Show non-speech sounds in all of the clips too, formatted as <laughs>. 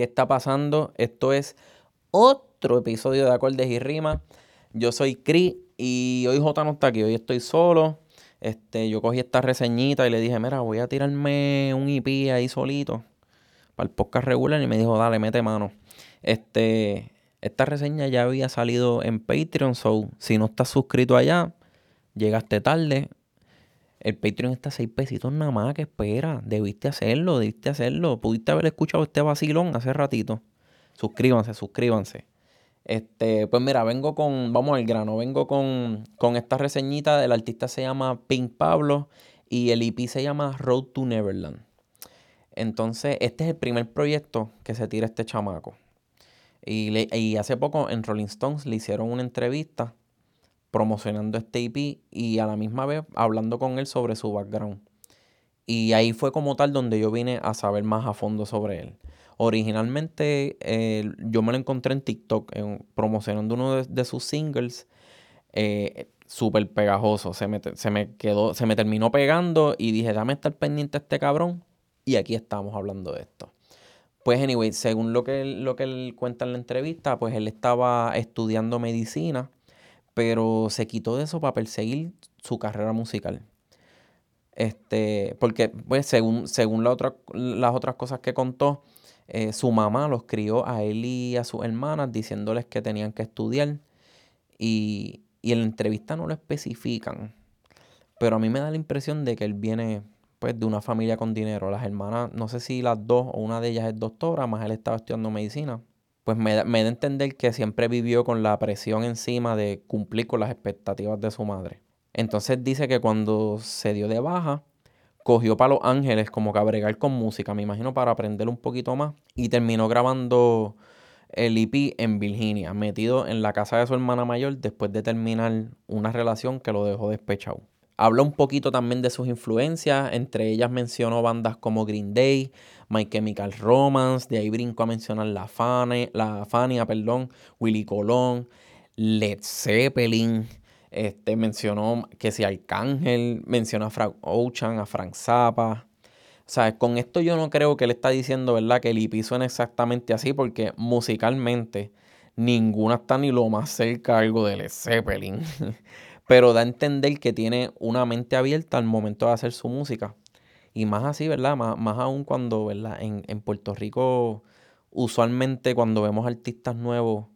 ¿Qué está pasando? Esto es otro episodio de Acordes y Rimas. Yo soy Cri y hoy J no está aquí, hoy estoy solo. Este, yo cogí esta reseñita y le dije, mira, voy a tirarme un IP ahí solito para el podcast regular y me dijo, dale, mete mano. Este, esta reseña ya había salido en Patreon, so si no estás suscrito allá, llegaste tarde. El Patreon está a 6 pesitos nada más, que espera. Debiste hacerlo, debiste hacerlo. Pudiste haber escuchado este vacilón hace ratito. Suscríbanse, suscríbanse. Este, pues mira, vengo con, vamos al grano, vengo con, con esta reseñita del artista se llama Pink Pablo y el EP se llama Road to Neverland. Entonces, este es el primer proyecto que se tira este chamaco. Y, y hace poco en Rolling Stones le hicieron una entrevista promocionando este EP y a la misma vez hablando con él sobre su background. Y ahí fue como tal donde yo vine a saber más a fondo sobre él. Originalmente eh, yo me lo encontré en TikTok promocionando uno de, sus singles. Eh, súper pegajoso. Se me, se me, quedó, se me terminó pegando y dije, dame estar pendiente este cabrón. Y aquí estamos hablando de esto. Pues, anyway, según lo que, lo que él cuenta en la entrevista, pues él estaba estudiando medicina pero se quitó de eso para perseguir su carrera musical. Este, porque, pues, según, según las otras cosas que contó, eh, su mamá los crió a él y a sus hermanas diciéndoles que tenían que estudiar. Y, y en la entrevista no lo especifican. Pero a mí me da la impresión de que él viene pues de una familia con dinero. Las hermanas, no sé si las dos o una de ellas es doctora, más él estaba estudiando medicina pues me, da, a entender que siempre vivió con la presión encima de cumplir con las expectativas de su madre. Entonces dice que cuando se dio de baja, cogió para Los Ángeles como que a con música, me imagino para aprender un poquito más, y terminó grabando el EP en Virginia, metido en la casa de su hermana mayor después de terminar una relación que lo dejó despechado. Habla un poquito también de sus influencias, entre ellas mencionó bandas como Green Day, My Chemical Romance, de ahí brinco a mencionar La Fania, la Fania, perdón, Willy Colón, Led Zeppelin, este, mencionó que si Arcángel, mencionó a Frank Ocean, a Frank Zappa. O sea, con esto yo no creo que él está diciendo, ¿verdad? Que el EP suena exactamente así, porque musicalmente ninguna está ni lo más cerca algo de Led Zeppelin. <laughs> pero da a entender que tiene una mente abierta al momento de hacer su música. Y más así, ¿verdad? Más, más aún cuando, ¿verdad? En, Puerto Rico, usualmente cuando vemos artistas nuevos,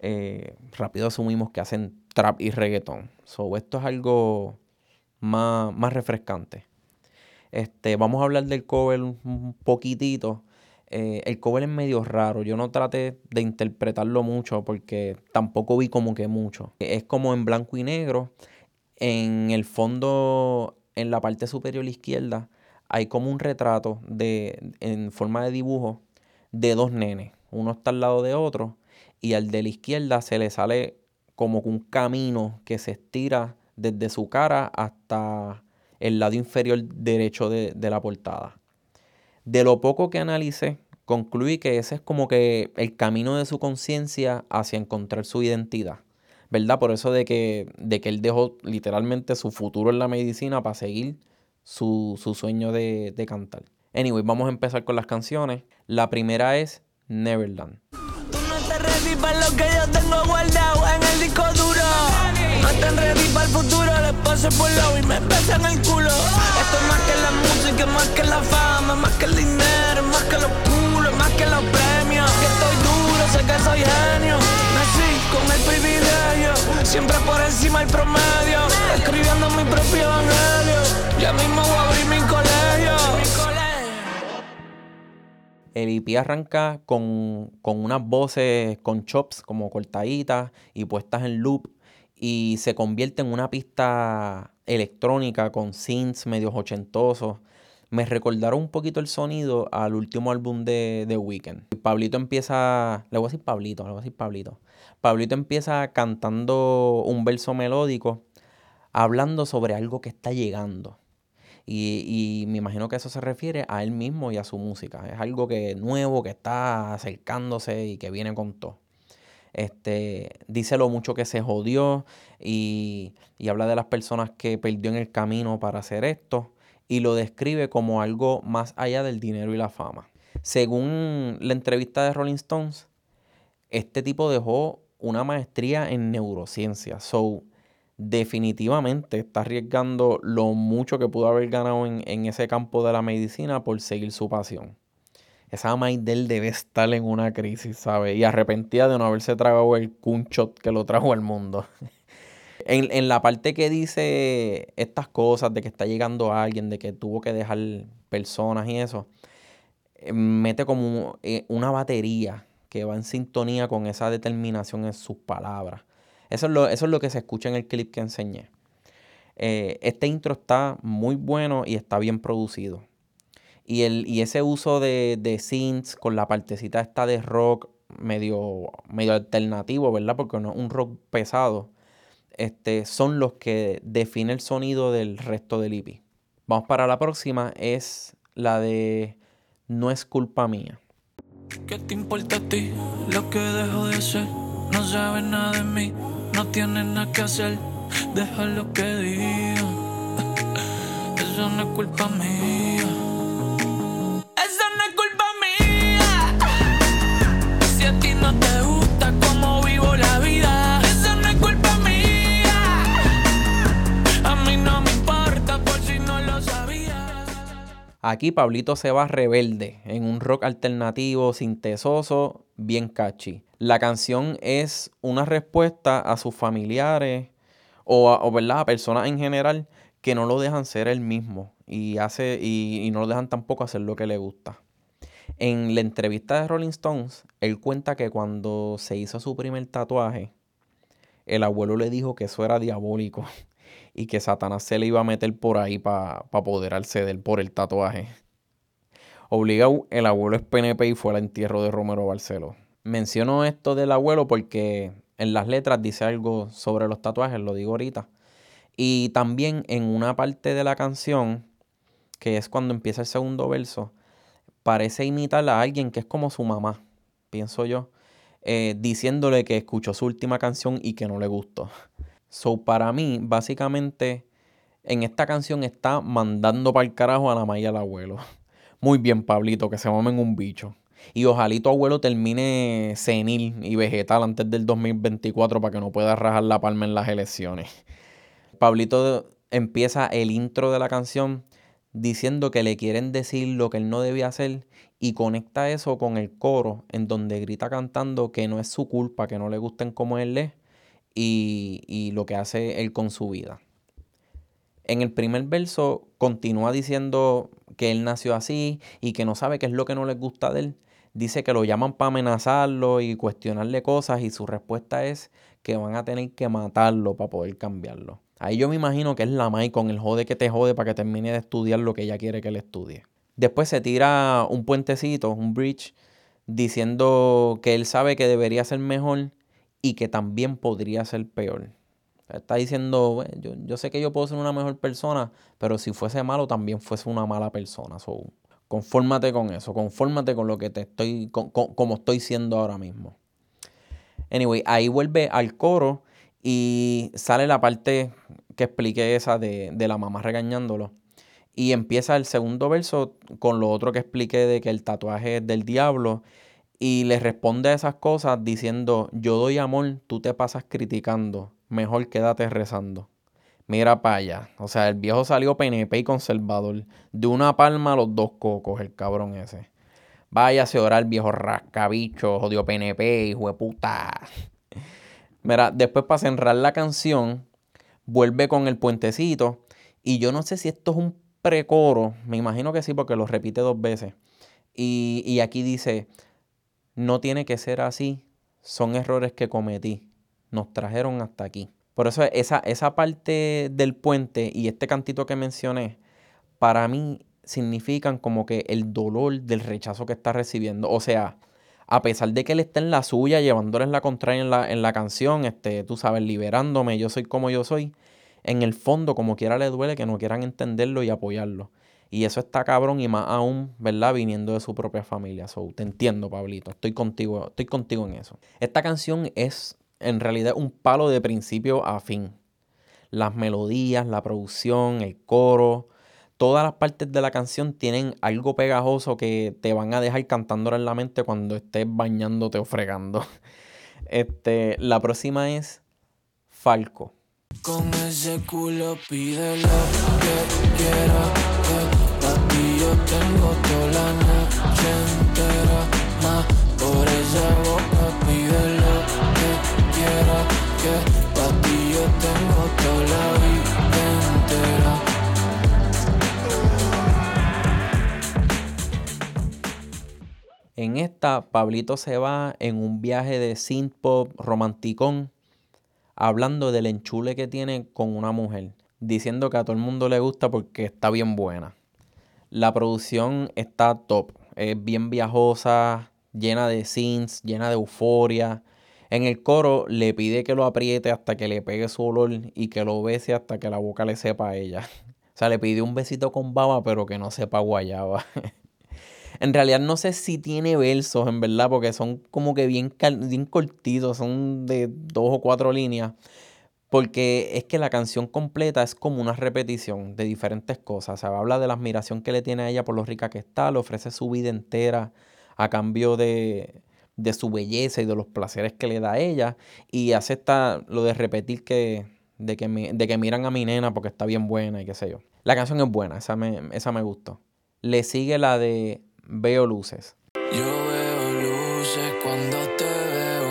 eh, rápido asumimos que hacen trap y reggaeton. So, esto es algo más, más refrescante. Este, vamos a hablar del cover un poquitito. Eh, el cover es medio raro. Yo no traté de interpretarlo mucho porque tampoco vi como que mucho. Es como en blanco y negro. En el fondo, en la parte superior izquierda, hay como un retrato de, en forma de dibujo de dos nenes. Uno está al lado de otro y al de la izquierda se le sale como un camino que se estira desde su cara hasta el lado inferior derecho de, de la portada. De lo poco que analicé, concluí que ese es como que el camino de su conciencia hacia encontrar su identidad. ¿Verdad? Por eso de que, de que él dejó literalmente su futuro en la medicina para seguir su, sueño de, de, cantar. Anyway, vamos a empezar con las canciones. La primera es Neverland. Tú no estás ready lo que yo tengo guardado en el disco duro. No estás ready para el futuro, le paso por lo y me en el culo. Esto es más que la música, más que la fama, más que el dinero, más que los más que los premios. Que estoy duro, sé que soy genio. Nací con el privilegio, siempre por encima del promedio. Escribiendo mi propio evangelio, ya mismo voy a abrir mi colegio. El IP arranca con, con unas voces con chops como cortaditas y puestas en loop y se convierte en una pista electrónica con synths medios ochentosos me recordaron un poquito el sonido al último álbum de The Weeknd. Pablito empieza, le voy a decir Pablito, le voy a decir Pablito. Pablito empieza cantando un verso melódico, hablando sobre algo que está llegando. Y, me imagino que eso se refiere a él mismo y a su música. Es algo que nuevo, que está acercándose y que viene con todo. Este, dice lo mucho que se jodió y, y habla de las personas que perdió en el camino para hacer esto y lo describe como algo más allá del dinero y la fama. Según la entrevista de Rolling Stones, este tipo dejó una maestría en neurociencia. So, definitivamente está arriesgando lo mucho que pudo haber ganado en, ese campo de la medicina por seguir su pasión. Esa Maidel debe estar en una crisis, ¿sabes? Y arrepentida de no haberse tragado el cunchot que lo trajo al mundo. <laughs> en, en, la parte que dice estas cosas de que está llegando alguien, de que tuvo que dejar personas y eso, eh, mete como eh, una batería que va en sintonía con esa determinación en sus palabras. Eso es lo, eso es lo que se escucha en el clip que enseñé. Eh, este intro está muy bueno y está bien producido. Y, el, y ese uso de, de synths con la partecita esta de rock medio, medio alternativo, ¿verdad? Porque no un rock pesado. Este, son los que definen el sonido del resto del EP. Vamos para la próxima, es la de No es culpa mía. ¿Qué te importa a ti lo que dejo de ser? No sabes nada de mí, no tienes nada que hacer. Deja lo que diga, <laughs> eso no es culpa mía. Aquí Pablito se va rebelde en un rock alternativo, sintesoso, bien catchy. La canción es una respuesta a sus familiares o, a, ¿verdad? a personas en general que no lo dejan ser el mismo y, hace, y, no lo dejan tampoco hacer lo que le gusta. En la entrevista de Rolling Stones, él cuenta que cuando se hizo su primer tatuaje, el abuelo le dijo que eso era diabólico <laughs> y que Satanás se le iba a meter por ahí para pa apoderarse de él por el tatuaje. Obligado, el abuelo es PNP y fue al entierro de Romero Barceló. Menciono esto del abuelo porque en las letras dice algo sobre los tatuajes, lo digo ahorita. Y también en una parte de la canción, que es cuando empieza el segundo verso, parece imitar a alguien que es como su mamá, pienso yo, eh, diciéndole que escuchó su última canción y que no le gustó. So, para mí, básicamente, en esta canción está mandando para el carajo a la maya al abuelo. <laughs> Muy bien, Pablito, que se mamen un bicho. Y ojalá tu abuelo termine senil y vegetal antes del 2024 para que no pueda rajar la palma en las elecciones. Pablito empieza el intro de la canción diciendo que le quieren decir lo que él no debía hacer y conecta eso con el coro en donde grita cantando que no es su culpa, que no le gusten como él es y, y lo que hace él con su vida. En el primer verso continúa diciendo que él nació así y que no sabe qué es lo que no le gusta de él dice que lo llaman para amenazarlo y cuestionarle cosas y su respuesta es que van a tener que matarlo para poder cambiarlo. Ahí yo me imagino que es la Mai con el jode que te jode para que termine de estudiar lo que ella quiere que él estudie. Después se tira un puentecito, un bridge, diciendo que él sabe que debería ser mejor y que también podría ser peor. Está diciendo, yo, yo, sé que yo puedo ser una mejor persona, pero si fuese malo también fuese una mala persona. So, Confórmate con eso, confórmate con lo que te estoy, como estoy siendo ahora mismo. Anyway, ahí vuelve al coro y sale la parte que expliqué esa de, de la mamá regañándolo. Y empieza el segundo verso con lo otro que expliqué de que el tatuaje es del diablo. Y le responde a esas cosas diciendo, yo doy amor, tú te pasas criticando, mejor quédate rezando. Mira para allá. O sea, el viejo salió PNP y conservador. De una palma a los dos cocos, el cabrón ese. Váyase a orar, viejo rascabicho, jodido PNP, hijo de puta. <laughs> Mira, después para cerrar la canción, vuelve con el puentecito. Y yo no sé si esto es un precoro. Me imagino que sí, porque lo repite dos veces. Y, y aquí dice: No tiene que ser así. Son errores que cometí. Nos trajeron hasta aquí. Por eso esa, esa parte del puente y este cantito que mencioné, para mí significan como que el dolor del rechazo que está recibiendo. O sea, a pesar de que él está en la suya, llevándoles la contraria en la, en la canción, este, tú sabes, liberándome, yo soy como yo soy, en el fondo, como quiera le duele que no quieran entenderlo y apoyarlo. Y eso está cabrón y más aún, ¿verdad? Viniendo de su propia familia. So, te entiendo, Pablito. Estoy contigo, estoy contigo en eso. Esta canción es en realidad un palo de principio a fin. Las melodías, la producción, el coro, todas las partes de la canción tienen algo pegajoso que te van a dejar cantándola en la mente cuando estés bañándote o fregando. <laughs> Este, la próxima es Falco. Con ese culo pide lo que quiera, que pa' ti yo tengo toda la noche entera, más por esa boca pide lo que quiera, que pa' ti yo tengo toda la vida entera. En esta, Pablito se va en un viaje de synth pop romanticón, hablando del enchule que tiene con una mujer, diciendo que a todo el mundo le gusta porque está bien buena. La producción está top, es bien viajosa, llena de synths, llena de euforia. En el coro le pide que lo apriete hasta que le pegue su olor y que lo bese hasta que la boca le sepa a ella. <laughs> O sea, le pide un besito con baba, pero que no sepa guayaba. <laughs> En realidad no sé si tiene versos, en verdad, porque son como que bien, bien cortitos, son de dos o cuatro líneas. Porque es que la canción completa es como una repetición de diferentes cosas. O sea, habla de la admiración que le tiene a ella por lo rica que está, le ofrece su vida entera a cambio de, de su belleza y de los placeres que le da a ella. Y acepta lo de repetir que, de que, de que miran a mi nena porque está bien buena y qué sé yo. La canción es buena, esa me, esa me gustó. Le sigue la de Veo luces. Yo veo luces cuando te veo.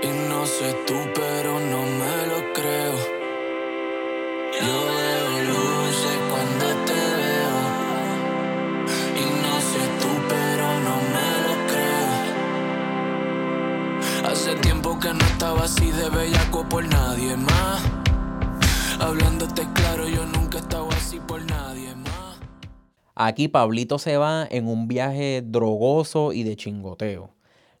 Y no sé tú, pero Aquí Pablito se va en un viaje drogoso y de chingoteo.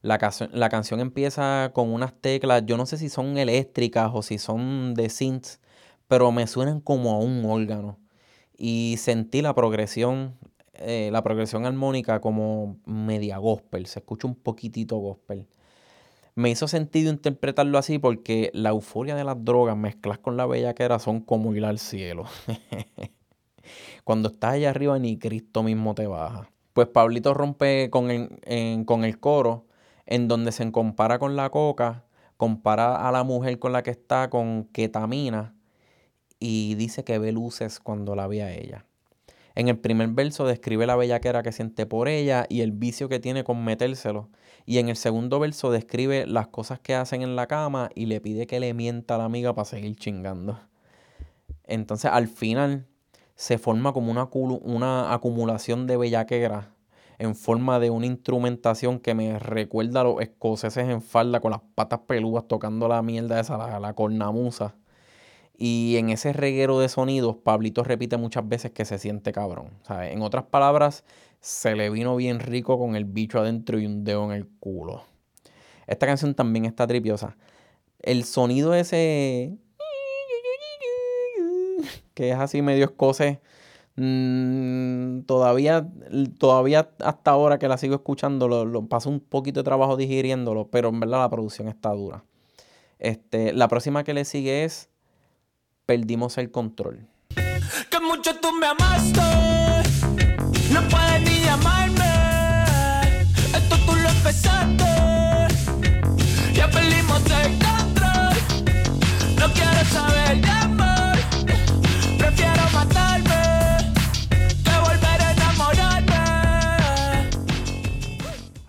La, la, canción empieza con unas teclas, yo no sé si son eléctricas o si son de synths, pero me suenan como a un órgano. Y sentí la progresión, eh, la progresión armónica como media gospel, se escucha un poquitito gospel. Me hizo sentido interpretarlo así porque la euforia de las drogas mezcladas con la bellaquera son como ir al cielo. <laughs> Cuando estás allá arriba ni Cristo mismo te baja. Pues Pablito rompe con el, con el coro en donde se compara con la coca, compara a la mujer con la que está con ketamina y dice que ve luces cuando la ve a ella. En el primer verso describe la bellaquera que siente por ella y el vicio que tiene con metérselo. Y en el segundo verso describe las cosas que hacen en la cama y le pide que le mienta a la amiga para seguir chingando. Entonces al final se forma como una, una acumulación de bellaquera en forma de una instrumentación que me recuerda a los escoceses en falda con las patas peludas tocando la mierda esa, la, la cornamusa. Y en ese reguero de sonidos, Pablito repite muchas veces que se siente cabrón. En otras palabras, se le vino bien rico con el bicho adentro y un dedo en el culo. Esta canción también está tripiosa. El sonido ese que es así medio escocés. Mm, todavía, todavía hasta ahora que la sigo escuchando, lo, paso un poquito de trabajo digiriéndolo, pero en verdad la producción está dura. Este, la próxima que le sigue es Perdimos el control. Que mucho tú me amaste,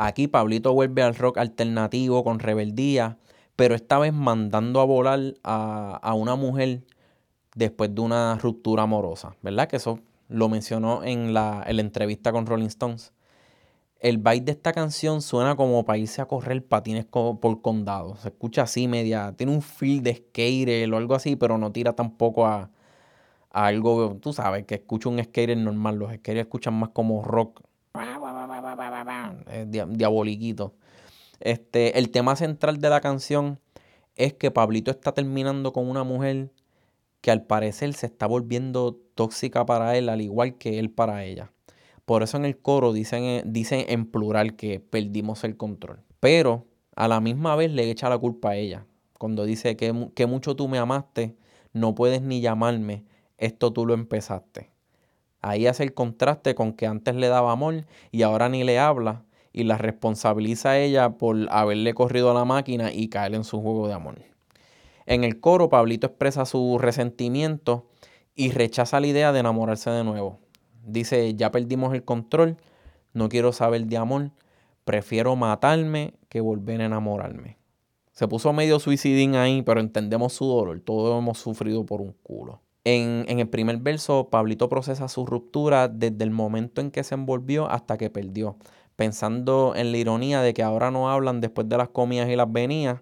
Aquí Pablito vuelve al rock alternativo con rebeldía, pero esta vez mandando a volar a, una mujer después de una ruptura amorosa, ¿verdad? Que eso lo mencionó en la, entrevista con Rolling Stones. El baile de esta canción suena como para irse a correr patines por condado. Se escucha así, media. Tiene un feel de skater o algo así, pero no tira tampoco a, a algo. Tú sabes que escucha un skater normal. Los skaters escuchan más como rock diaboliquito. Este, el tema central de la canción es que Pablito está terminando con una mujer que al parecer se está volviendo tóxica para él, al igual que él para ella. Por eso en el coro dicen, eh, dicen en plural que perdimos el control. Pero a la misma vez le echa la culpa a ella. Cuando dice que, que mucho tú me amaste, no puedes ni llamarme. esto tú lo empezaste. Ahí hace el contraste con que antes le daba amor y ahora ni le habla y la responsabiliza a ella por haberle corrido a la máquina y caer en su juego de amor. En el coro, Pablito expresa su resentimiento y rechaza la idea de enamorarse de nuevo. Dice, ya perdimos el control, no quiero saber de amor, prefiero matarme que volver a enamorarme. Se puso medio suicidín ahí, pero entendemos su dolor, todos hemos sufrido por un culo. En, en, el primer verso, Pablito procesa su ruptura desde el momento en que se envolvió hasta que perdió pensando en la ironía de que ahora no hablan después de las comidas y las venidas,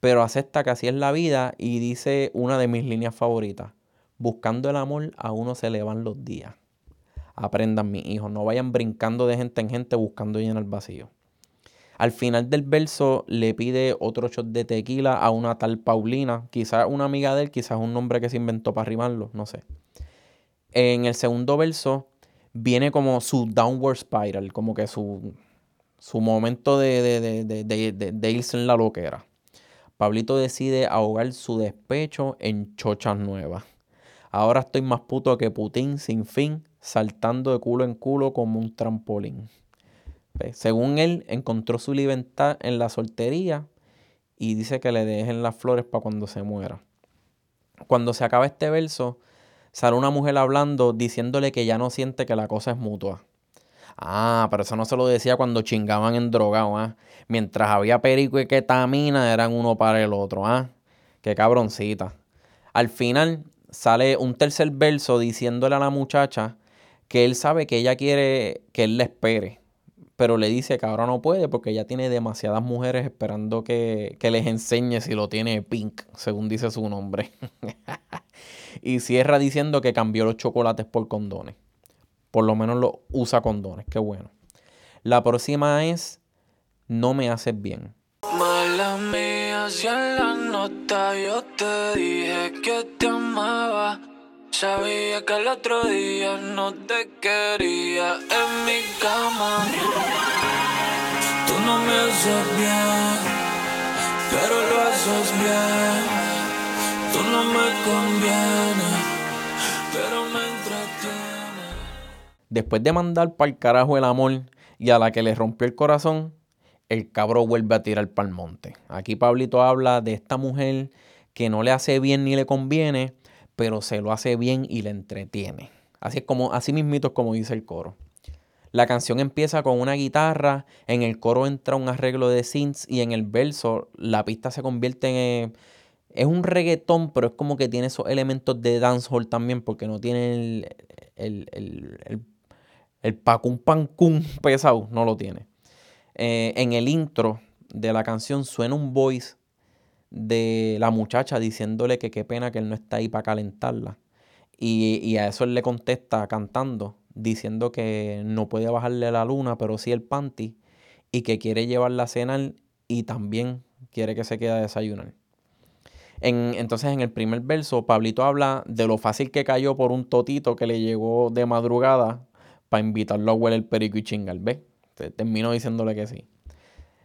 pero acepta que así es la vida y dice una de mis líneas favoritas, buscando el amor a uno se le van los días. Aprendan mis hijos, no vayan brincando de gente en gente buscando llenar el vacío. Al final del verso le pide otro shot de tequila a una tal Paulina, quizás una amiga de él, quizás un nombre que se inventó para rimarlo, no sé. En el segundo verso viene como su downward spiral, como que su, su momento de, de, irse en la loquera. Pablito decide ahogar su despecho en chochas nuevas. Ahora estoy más puto que Putin sin fin, saltando de culo en culo como un trampolín. Según él, encontró su libertad en la soltería y dice que le dejen las flores para cuando se muera. Cuando se acaba este verso, sale una mujer hablando diciéndole que ya no siente que la cosa es mutua. Ah, pero eso no se lo decía cuando chingaban en drogado, ¿ah? Mientras había perico y ketamina, eran uno para el otro, ¿ah? Qué cabroncita. Al final sale un tercer verso diciéndole a la muchacha que él sabe que ella quiere que él le espere, pero le dice que ahora no puede porque ya tiene demasiadas mujeres esperando que, que les enseñe si lo tiene pink, según dice su nombre. <laughs> Y cierra diciendo que cambió los chocolates por condones. Por lo menos lo usa condones, qué bueno. La próxima es No me haces bien. En yo te dije que te amaba. Sabía que el otro día no te quería en mi cama. Tú no me haces bien, pero lo haces bien. Tú no me conviene, pero me entretiene. Después de mandar para el carajo el amor y a la que le rompió el corazón, el cabro vuelve a tirar para el monte. Aquí Pablito habla de esta mujer que no le hace bien ni le conviene, pero se lo hace bien y le entretiene. Así es como, así mismito es como dice el coro. La canción empieza con una guitarra, en el coro entra un arreglo de synths y en el verso la pista se convierte en, es un reggaetón, pero es como que tiene esos elementos de dancehall también, porque no tiene el, el, el, el, el pacum pesado, no lo tiene. Eh, en el intro de la canción suena un voice de la muchacha diciéndole que qué pena que él no está ahí para calentarla. Y, y, a eso él le contesta cantando, diciendo que no puede bajarle la luna, pero sí el panty, y que quiere llevarla a cenar y también quiere que se quede a desayunar entonces, en el primer verso, Pablito habla de lo fácil que cayó por un totito que le llegó de madrugada para invitarlo a huele el perico y chingar. ¿Ves? Terminó diciéndole que sí.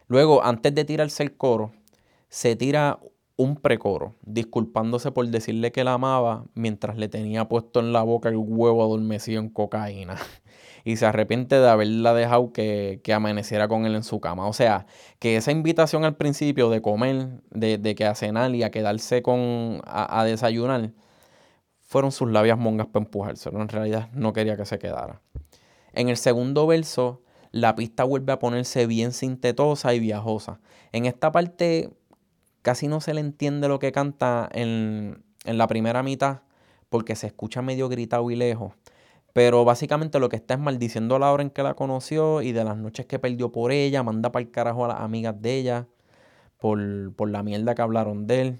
Luego, antes de tirarse el coro, se tira un precoro, disculpándose por decirle que la amaba mientras le tenía puesto en la boca el huevo adormecido en cocaína. <laughs> y se arrepiente de haberla dejado que, amaneciera con él en su cama. O sea, que esa invitación al principio de comer, de, que a cenar y a quedarse con, a, desayunar, fueron sus labias mongas para empujárselo. En realidad no quería que se quedara. En el segundo verso, la pista vuelve a ponerse bien sintetosa y viajosa. En esta parte casi no se le entiende lo que canta en, en la primera mitad porque se escucha medio gritado y lejos. Pero básicamente lo que está es maldiciendo a la hora en que la conoció y de las noches que perdió por ella, manda para el carajo a las amigas de ella por, la mierda que hablaron de él.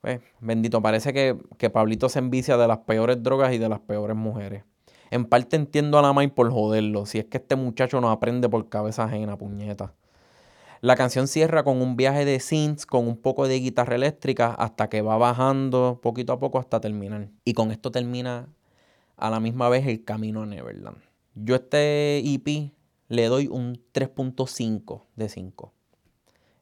Pues, bendito, parece que, que, Pablito se envicia de las peores drogas y de las peores mujeres. En parte entiendo a la May por joderlo, si es que este muchacho no aprende por cabeza ajena, puñeta. La canción cierra con un viaje de synths con un poco de guitarra eléctrica hasta que va bajando poquito a poco hasta terminar. Y con esto termina a la misma vez el camino a Neverland. Yo este EP le doy un 3.5 de 5.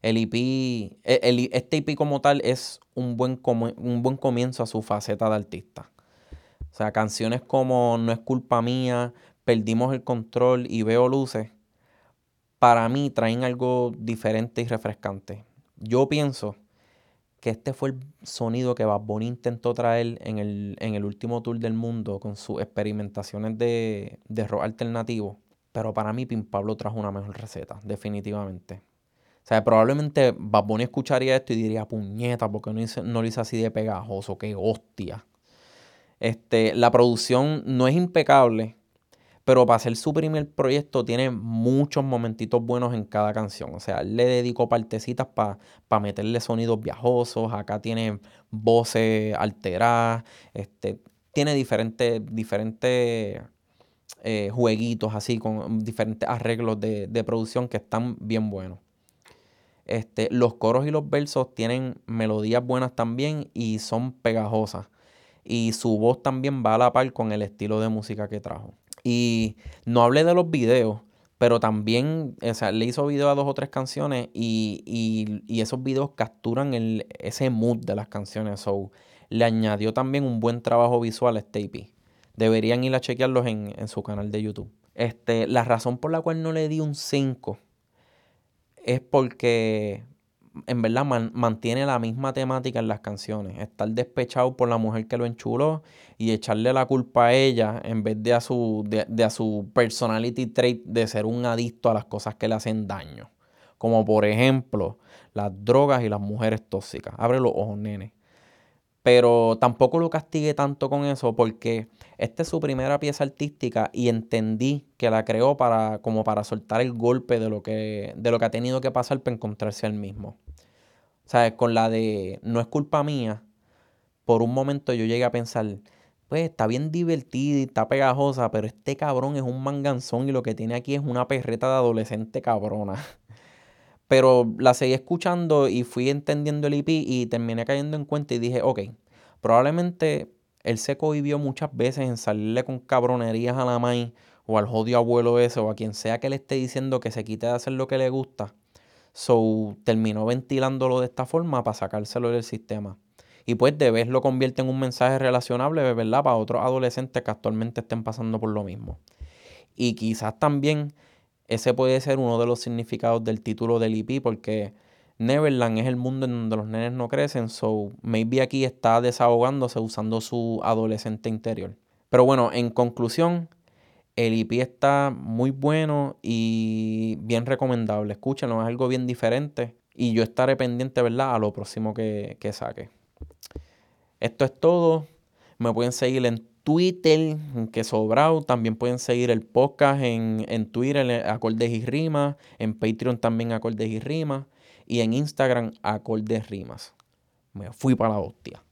El EP, e, este EP como tal es un buen, un buen comienzo a su faceta de artista. O sea, canciones como No es culpa mía, Perdimos el control y Veo luces, para mí traen algo diferente y refrescante. Yo pienso que este fue el sonido que Bad Bunny intentó traer en el, último tour del mundo con sus experimentaciones de, de rock alternativo. Pero para mí Pin Pablo trajo una mejor receta, definitivamente. O sea, probablemente Bad Bunny escucharía esto y diría, puñeta, porque no, no lo hice así de pegajoso? ¡Qué hostia! Este, la producción no es impecable, pero para hacer su primer proyecto tiene muchos momentitos buenos en cada canción. O sea, él le dedicó partecitas para meterle sonidos viajosos. Acá tiene voces alteradas. Este, tiene diferentes, diferentes eh, jueguitos así, con diferentes arreglos de, producción que están bien buenos. Este, los coros y los versos tienen melodías buenas también y son pegajosas. Y su voz también va a la par con el estilo de música que trajo. Y no hablé de los videos, pero también, o sea, le hizo video a dos o tres canciones y, esos videos capturan el, ese mood de las canciones. So, le añadió también un buen trabajo visual a este EP. Deberían ir a chequearlos en, en su canal de YouTube. Este, la razón por la cual no le di un 5 es porque en verdad mantiene la misma temática en las canciones. Estar despechado por la mujer que lo enchuló y echarle la culpa a ella en vez de a su, de, a su personality trait de ser un adicto a las cosas que le hacen daño. Como por ejemplo las drogas y las mujeres tóxicas. Abre los ojos, nene. Pero tampoco lo castigué tanto con eso porque esta es su primera pieza artística y entendí que la creó para, como para soltar el golpe de lo, que, de lo que ha tenido que pasar para encontrarse al mismo. O sea, con la de no es culpa mía, por un momento yo llegué a pensar, pues está bien divertida y está pegajosa, pero este cabrón es un manganzón y lo que tiene aquí es una perreta de adolescente cabrona. <laughs> Pero la seguí escuchando y fui entendiendo el IP y terminé cayendo en cuenta y dije, ok, probablemente él se cohibió muchas veces en salirle con cabronerías a la maíz o al jodido abuelo ese o a quien sea que le esté diciendo que se quite de hacer lo que le gusta. So terminó ventilándolo de esta forma para sacárselo del sistema. Y pues de vez lo convierte en un mensaje relacionable, ¿verdad? Para otros adolescentes que actualmente estén pasando por lo mismo. Y quizás también ese puede ser uno de los significados del título del IP porque Neverland es el mundo en donde los nenes no crecen, so maybe aquí está desahogándose usando su adolescente interior. Pero bueno, en conclusión, el IP está muy bueno y bien recomendable. Escúchenlo, es algo bien diferente. Y yo estaré pendiente, ¿verdad?, a lo próximo que, que saque. Esto es todo. Me pueden seguir en Twitter, que sobrado. También pueden seguir el podcast en, en Twitter, Acordes y Rimas. En Patreon también Acordes y Rimas. Y en Instagram, Acordes Rimas. Me fui para la hostia.